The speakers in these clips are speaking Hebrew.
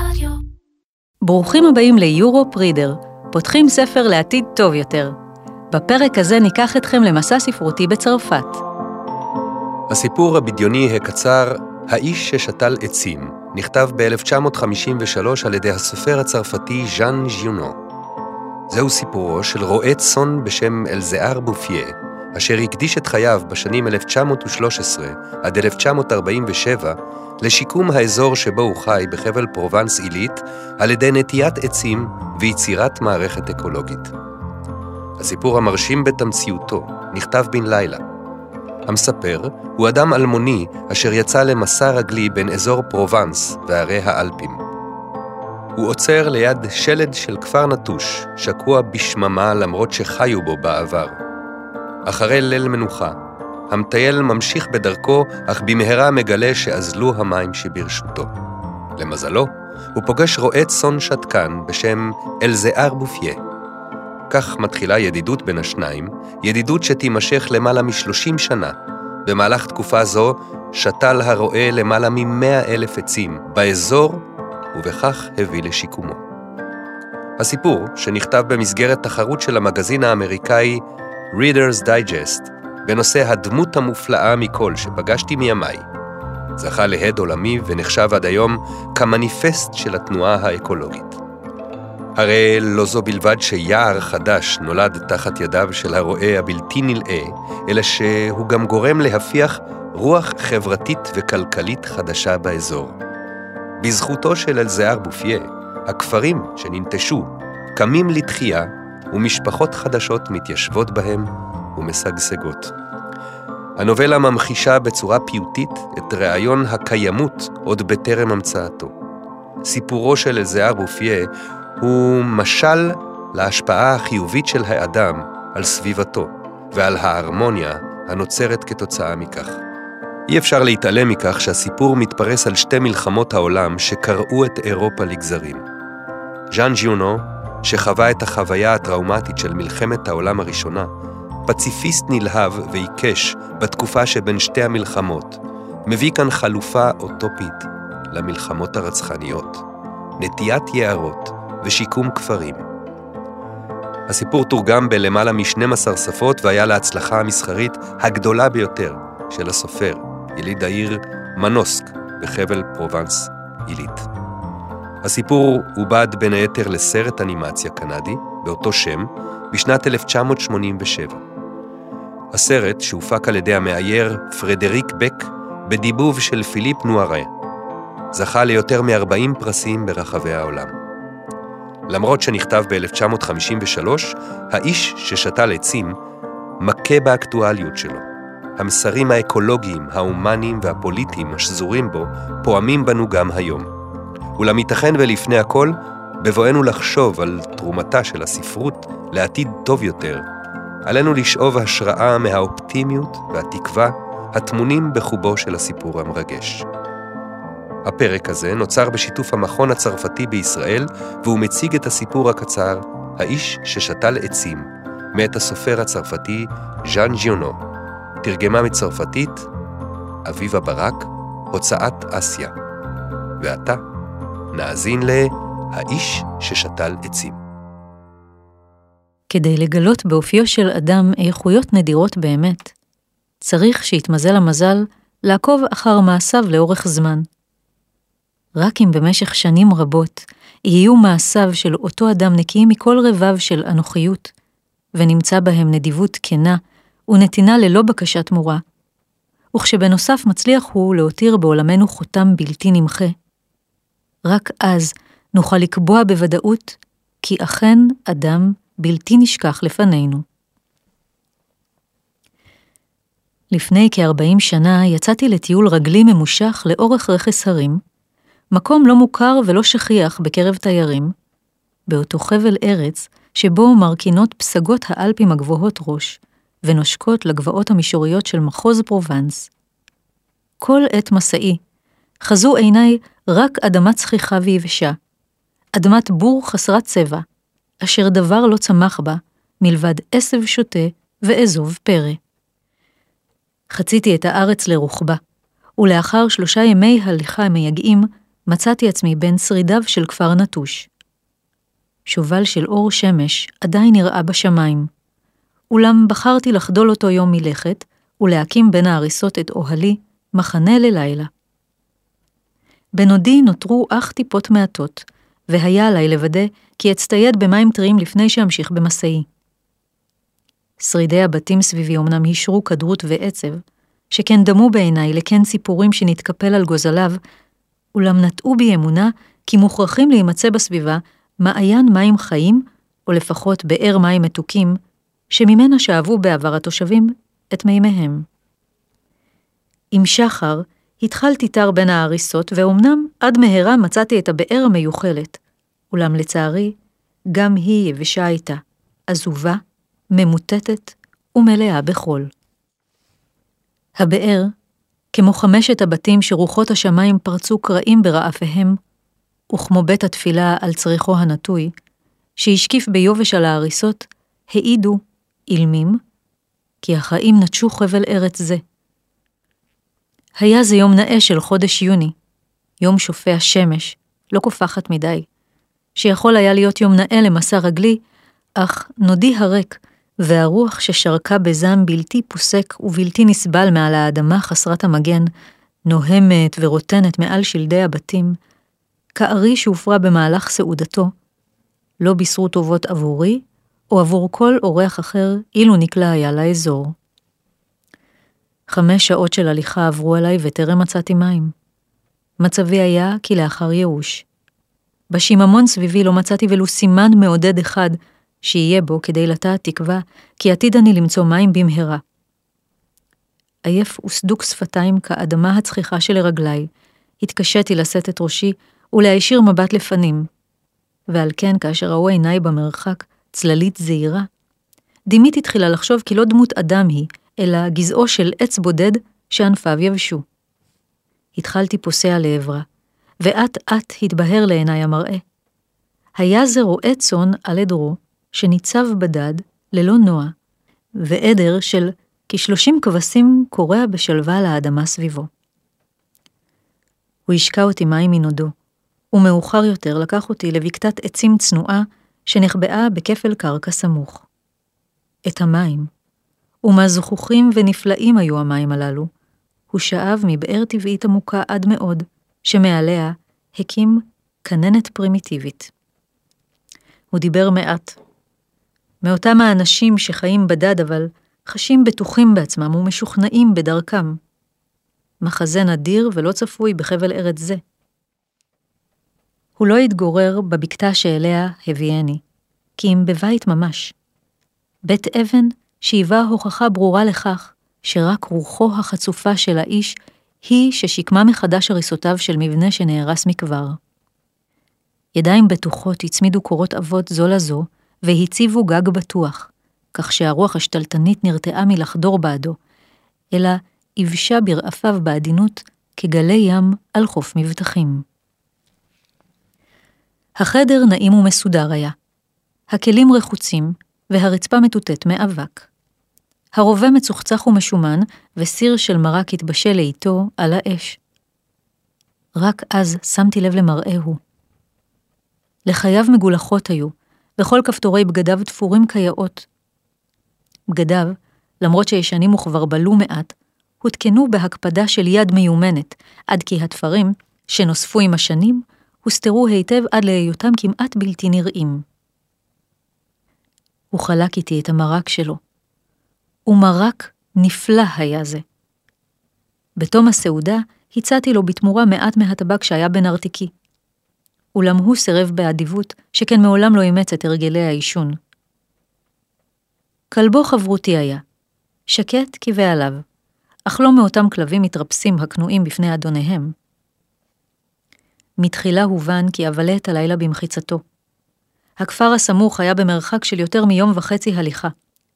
רדיו. ברוכים הבאים ליורופ רידר, פותחים ספר לעתיד טוב יותר. בפרק הזה ניקח אתכם למסע ספרותי בצרפת. הסיפור הבדיוני הקצר "האיש ששתל עצים" נכתב ב-1953 על ידי הסופר הצרפתי ז'אן ז'יונו. זהו סיפורו של רועה צאן בשם אלזיאר בופייה, אשר הקדיש את חייו בשנים 1913 עד 1947 לשיקום האזור שבו הוא חי בחבל פרובנס עילית על ידי נטיית עצים ויצירת מערכת אקולוגית. הסיפור המרשים בתמציתיותו נכתב בן לילה. המספר הוא אדם אלמוני אשר יצא למסע רגלי בין אזור פרובנס וערי האלפים. הוא עוצר ליד שלד של כפר נטוש, שקוע בשממה למרות שחיו בו בעבר. אחרי ליל מנוחה, המטייל ממשיך בדרכו, אך במהרה מגלה שאזלו המים שברשותו. למזלו, הוא פוגש רועה צאן שתקן בשם אלזיאר בופייה. כך מתחילה ידידות בין השניים, ידידות שתימשך למעלה מ-30 שנה. במהלך תקופה זו שתל הרועה למעלה מ-100 אלף עצים באזור, ובכך הביא לשיקומו. הסיפור, שנכתב במסגרת תחרות של המגזין האמריקאי Reader's Digest, בנושא הדמות המופלאה מכל שפגשתי מימיי, זכה להד עולמי ונחשב עד היום כמניפסט של התנועה האקולוגית. הרי לא זו בלבד שיער חדש נולד תחת ידיו של הרועה הבלתי נלאה, אלא שהוא גם גורם להפיח רוח חברתית וכלכלית חדשה באזור. בזכותו של אלזיאר בופייה, הכפרים שננטשו קמים לתחייה, ומשפחות חדשות מתיישבות בהם ומשגשגות. הנובלה ממחישה בצורה פיוטית את רעיון הקיימות עוד בטרם המצאתו. סיפורו של אלזיאר בופייה הוא משל להשפעה החיובית של האדם על סביבתו ועל ההרמוניה הנוצרת כתוצאה מכך. אי אפשר להתעלם מכך שהסיפור מתפרס על שתי מלחמות העולם שקרעו את אירופה לגזרים. ז'אן ז'יונו, שחווה את החוויה הטראומטית של מלחמת העולם הראשונה, פציפיסט נלהב ועיקש בתקופה שבין שתי המלחמות, מביא כאן חלופה אוטופית למלחמות הרצחניות, נטיית יערות ושיקום כפרים. הסיפור תורגם בלמעלה מ-12 שפות והיה להצלחה המסחרית הגדולה ביותר של הסופר, יליד העיר מנוסק בחבל פרובנס עילית. הסיפור עובד בין היתר לסרט אנימציה קנדי, באותו שם, בשנת 1987. הסרט, שהופק על ידי המאייר פרדריק בק, בדיבוב של פיליפ נוארה, זכה ליותר מ-40 פרסים ברחבי העולם. למרות שנכתב ב-1953, האיש ששתל עצים מכה באקטואליות שלו. המסרים האקולוגיים, ההומניים והפוליטיים השזורים בו, פועמים בנו גם היום. אולם ייתכן ולפני הכל, בבואנו לחשוב על תרומתה של הספרות לעתיד טוב יותר, עלינו לשאוב השראה מהאופטימיות והתקווה הטמונים בחובו של הסיפור המרגש. הפרק הזה נוצר בשיתוף המכון הצרפתי בישראל, והוא מציג את הסיפור הקצר "האיש ששתל עצים", מאת הסופר הצרפתי ז'אן ז'יונו, תרגמה מצרפתית אביבה ברק, הוצאת אסיה. ועתה, נאזין ל"האיש ששתל עצים". כדי לגלות באופיו של אדם איכויות נדירות באמת, צריך שיתמזל המזל לעקוב אחר מעשיו לאורך זמן. רק אם במשך שנים רבות יהיו מעשיו של אותו אדם נקיים מכל רבב של אנוכיות, ונמצא בהם נדיבות כנה ונתינה ללא בקשת תמורה, וכשבנוסף מצליח הוא להותיר בעולמנו חותם בלתי נמחה. רק אז נוכל לקבוע בוודאות כי אכן אדם בלתי נשכח לפנינו. לפני כ-40 שנה יצאתי לטיול רגלי ממושך לאורך רכס הרים, מקום לא מוכר ולא שכיח בקרב תיירים, באותו חבל ארץ שבו מרכינות פסגות האלפים הגבוהות ראש, ונושקות לגבעות המישוריות של מחוז פרובנס. כל עת מסעי, חזו עיניי רק אדמה צחיחה ויבשה, אדמת בור חסרת צבע, אשר דבר לא צמח בה, מלבד עשב שוטה ואזוב פרא. חציתי את הארץ לרוחבה, ולאחר שלושה ימי הליכה מייגעים, מצאתי עצמי בין שרידיו של כפר נטוש. שובל של אור שמש עדיין נראה בשמיים, אולם בחרתי לחדול אותו יום מלכת, ולהקים בין ההריסות את אוהלי, מחנה ללילה. בנודי נותרו אך טיפות מעטות, והיה עליי לוודא כי אצטייד במים טריים לפני שאמשיך במסעי. שרידי הבתים סביבי אמנם הישרו כדרות ועצב, שכן דמו בעיניי לקן ציפורים שנתקפל על גוזליו, אולם נטעו בי אמונה כי מוכרחים להימצא בסביבה מעיין מים חיים, או לפחות באר מים מתוקים, שממנה שאבו בעבר התושבים את מימיהם. עם שחר התחלתי תר בין ההריסות, ואומנם עד מהרה מצאתי את הבאר המיוחלת, אולם לצערי, גם היא יבשה הייתה, עזובה, ממוטטת ומלאה בחול. הבאר, כמו חמשת הבתים שרוחות השמיים פרצו קרעים ברעפיהם, וכמו בית התפילה על צריחו הנטוי, שהשקיף ביובש על ההריסות, העידו, אילמים, כי החיים נטשו חבל ארץ זה. היה זה יום נאה של חודש יוני, יום שופע שמש, לא קופחת מדי, שיכול היה להיות יום נאה למסע רגלי, אך נודי הריק, והרוח ששרקה בזעם בלתי פוסק ובלתי נסבל מעל האדמה חסרת המגן, נוהמת ורוטנת מעל שלדי הבתים, כארי שהופרה במהלך סעודתו, לא בישרו טובות עבורי, או עבור כל אורח אחר, אילו נקלע היה לאזור. חמש שעות של הליכה עברו עליי וטרם מצאתי מים. מצבי היה כלאחר ייאוש. בשיממון סביבי לא מצאתי ולו סימן מעודד אחד שיהיה בו כדי לטעת תקווה, כי עתיד אני למצוא מים במהרה. עייף וסדוק שפתיים כאדמה הצחיחה שלרגליי, התקשיתי לשאת את ראשי ולהישיר מבט לפנים. ועל כן, כאשר ראו עיניי במרחק, צללית זעירה, דימיתי תחילה לחשוב כי לא דמות אדם היא, אלא גזעו של עץ בודד שענפיו יבשו. התחלתי פוסע לעברה, ואט אט התבהר לעיניי המראה. היה זה רועה צאן על עדרו, שניצב בדד, ללא נוע, ועדר של כשלושים כבשים קורע בשלווה על האדמה סביבו. הוא השקע אותי מים מנודו, ומאוחר יותר לקח אותי לבקתת עצים צנועה שנחבאה בכפל קרקע סמוך. את המים, ומה זכוכים ונפלאים היו המים הללו, הוא שאב מבאר טבעית עמוקה עד מאוד, שמעליה הקים כננת פרימיטיבית. הוא דיבר מעט. מאותם האנשים שחיים בדד אבל חשים בטוחים בעצמם ומשוכנעים בדרכם. מחזה נדיר ולא צפוי בחבל ארץ זה. הוא לא התגורר בבקתה שאליה הביאני, כי אם בבית ממש. בית אבן שהיווה הוכחה ברורה לכך שרק רוחו החצופה של האיש היא ששיקמה מחדש הריסותיו של מבנה שנהרס מכבר. ידיים בטוחות הצמידו קורות אבות זו לזו, והציבו גג בטוח, כך שהרוח השתלטנית נרתעה מלחדור בעדו, אלא יבשה ברעפיו בעדינות כגלי ים על חוף מבטחים. החדר נעים ומסודר היה. הכלים רחוצים, והרצפה מטוטט מאבק. הרובה מצוחצח ומשומן, וסיר של מרק התבשל לאיתו על האש. רק אז שמתי לב למראהו. לחייו מגולחות היו, וכל כפתורי בגדיו תפורים כיאות. בגדיו, למרות שישנים וכבר בלו מעט, הותקנו בהקפדה של יד מיומנת, עד כי התפרים, שנוספו עם השנים, הוסתרו היטב עד להיותם כמעט בלתי נראים. הוא חלק איתי את המרק שלו. ומרק נפלא היה זה. בתום הסעודה, הצעתי לו בתמורה מעט מהטבק שהיה בנרתיקי. אולם הוא סירב באדיבות, שכן מעולם לא אימץ את הרגלי העישון. כלבו חברותי היה, שקט כבעליו, אך לא מאותם כלבים מתרפסים הכנועים בפני אדוניהם. מתחילה הובן כי אבלה את הלילה במחיצתו. הכפר הסמוך היה במרחק של יותר מיום וחצי הליכה,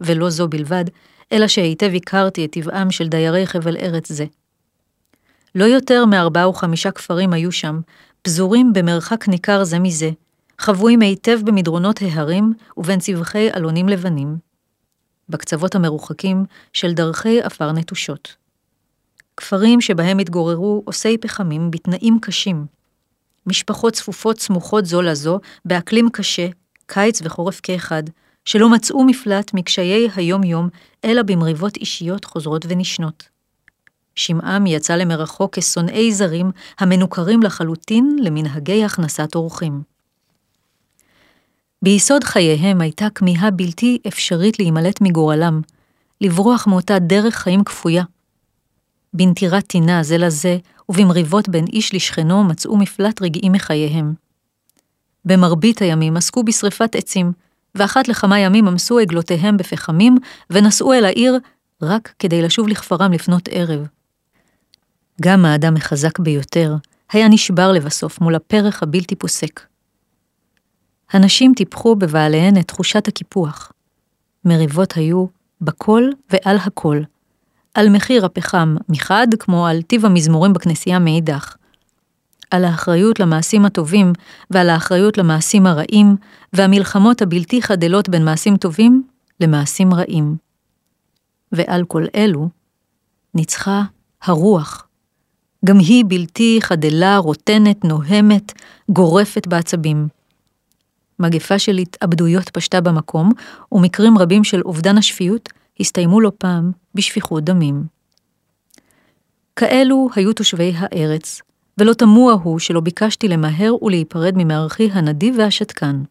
ולא זו בלבד, אלא שהיטב הכרתי את טבעם של דיירי חבל ארץ זה. לא יותר מארבעה או חמישה כפרים היו שם, פזורים במרחק ניכר זה מזה, חבויים היטב במדרונות ההרים ובין צבחי אלונים לבנים. בקצוות המרוחקים של דרכי עפר נטושות. כפרים שבהם התגוררו עושי פחמים בתנאים קשים, משפחות צפופות סמוכות זו לזו, באקלים קשה, קיץ וחורף כאחד, שלא מצאו מפלט מקשיי היום-יום, אלא במריבות אישיות חוזרות ונשנות. שמעם יצא למרחוק כשונאי זרים המנוכרים לחלוטין למנהגי הכנסת אורחים. ביסוד חייהם הייתה כמיהה בלתי אפשרית להימלט מגורלם, לברוח מאותה דרך חיים כפויה. בנטירת טינה זה לזה, ובמריבות בין איש לשכנו מצאו מפלט רגעי מחייהם. במרבית הימים עסקו בשרפת עצים, ואחת לכמה ימים עמסו עגלותיהם בפחמים, ונסעו אל העיר רק כדי לשוב לכפרם לפנות ערב. גם האדם החזק ביותר היה נשבר לבסוף מול הפרח הבלתי פוסק. הנשים טיפחו בבעליהן את תחושת הקיפוח. מריבות היו בכל ועל הכל, על מחיר הפחם מחד, כמו על טיב המזמורים בכנסייה מאידך. על האחריות למעשים הטובים ועל האחריות למעשים הרעים, והמלחמות הבלתי חדלות בין מעשים טובים למעשים רעים. ועל כל אלו ניצחה הרוח. גם היא בלתי חדלה, רוטנת, נוהמת, גורפת בעצבים. מגפה של התאבדויות פשטה במקום, ומקרים רבים של אובדן השפיות הסתיימו לא פעם בשפיכות דמים. כאלו היו תושבי הארץ, ולא תמוה הוא שלא ביקשתי למהר ולהיפרד ממארחי הנדיב והשתקן.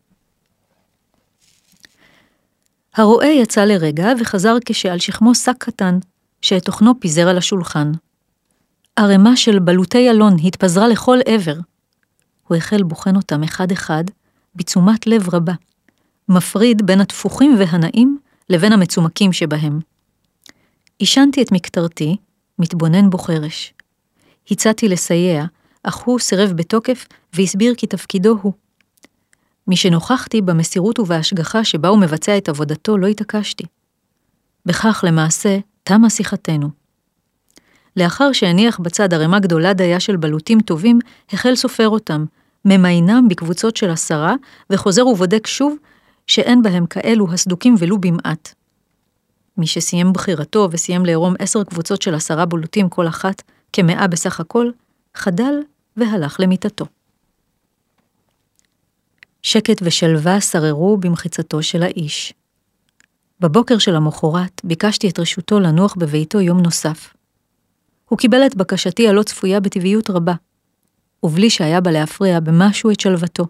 הרועה יצא לרגע וחזר כשעל שכמו שק קטן, שאת תוכנו פיזר על השולחן. ערימה של בלוטי אלון התפזרה לכל עבר. הוא החל בוחן אותם אחד-אחד, בתשומת לב רבה, מפריד בין התפוחים והנאים לבין המצומקים שבהם. עישנתי את מקטרתי, מתבונן בו חרש. הצעתי לסייע, אך הוא סירב בתוקף והסביר כי תפקידו הוא. משנוכחתי במסירות ובהשגחה שבה הוא מבצע את עבודתו, לא התעקשתי. בכך למעשה תמה שיחתנו. לאחר שהניח בצד ערימה גדולה דייה של בלוטים טובים, החל סופר אותם, ממיינם בקבוצות של עשרה, וחוזר ובודק שוב שאין בהם כאלו הסדוקים ולו במעט. מי שסיים בחירתו וסיים לערום עשר קבוצות של עשרה בולוטים כל אחת, כמאה בסך הכל, חדל והלך למיטתו. שקט ושלווה שררו במחיצתו של האיש. בבוקר של המחרת ביקשתי את רשותו לנוח בביתו יום נוסף. הוא קיבל את בקשתי הלא צפויה בטבעיות רבה, ובלי שהיה בה להפריע במשהו את שלוותו.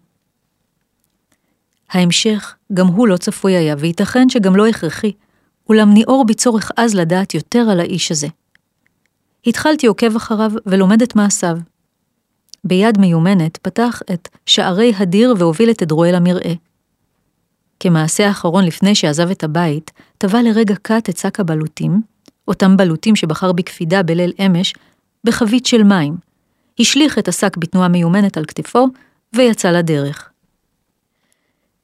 ההמשך גם הוא לא צפוי היה, וייתכן שגם לא הכרחי, אולם ניעור בי צורך עז לדעת יותר על האיש הזה. התחלתי עוקב אחריו ולומד את מעשיו. ביד מיומנת פתח את שערי הדיר והוביל את עדרו אל המרעה. כמעשה האחרון לפני שעזב את הבית, טבע לרגע קט את שק הבלוטים, אותם בלוטים שבחר בקפידה בליל אמש, בחבית של מים, השליך את השק בתנועה מיומנת על כתפו, ויצא לדרך.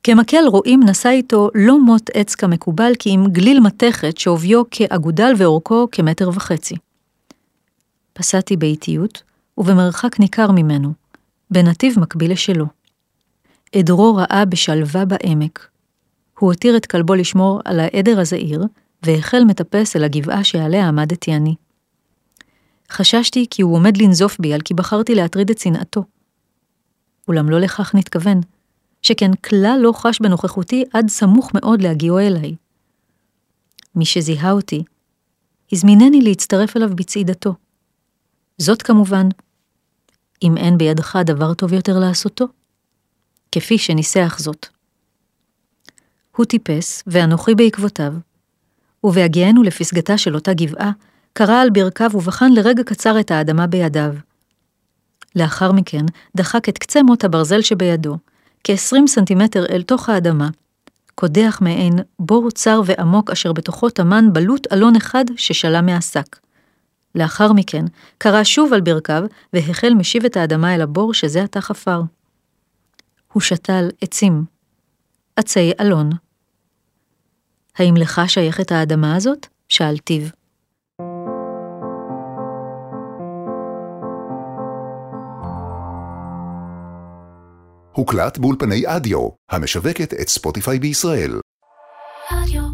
כמקל רועים נשא איתו לא מוט עץ כמקובל, כי עם גליל מתכת שעוביו כאגודל ואורכו כמטר וחצי. פסעתי באיטיות, ובמרחק ניכר ממנו, בנתיב מקביל לשלו. עדרו ראה בשלווה בעמק. הוא הותיר את כלבו לשמור על העדר הזעיר, והחל מטפס אל הגבעה שעליה עמדתי אני. חששתי כי הוא עומד לנזוף בי על כי בחרתי להטריד את שנאתו. אולם לא לכך נתכוון, שכן כלל לא חש בנוכחותי עד סמוך מאוד להגיעו אליי. מי שזיהה אותי, הזמינני להצטרף אליו בצעידתו. זאת כמובן, אם אין בידך דבר טוב יותר לעשותו, כפי שניסח זאת. הוא טיפס, ואנוכי בעקבותיו, ובהגיענו לפסגתה של אותה גבעה, קרא על ברכיו ובחן לרגע קצר את האדמה בידיו. לאחר מכן דחק את קצה מוט הברזל שבידו, כ-20 סנטימטר אל תוך האדמה, קודח מעין בור צר ועמוק אשר בתוכו טמן בלוט אלון אחד ששלה מהשק. לאחר מכן קרא שוב על ברכיו והחל משיב את האדמה אל הבור שזה עתה חפר. הוא שתל עצים, עצי אלון. האם לך שייכת האדמה הזאת? שאל טיב. הוקלט באולפני אדיו, המשווקת את ספוטיפיי בישראל. רדיו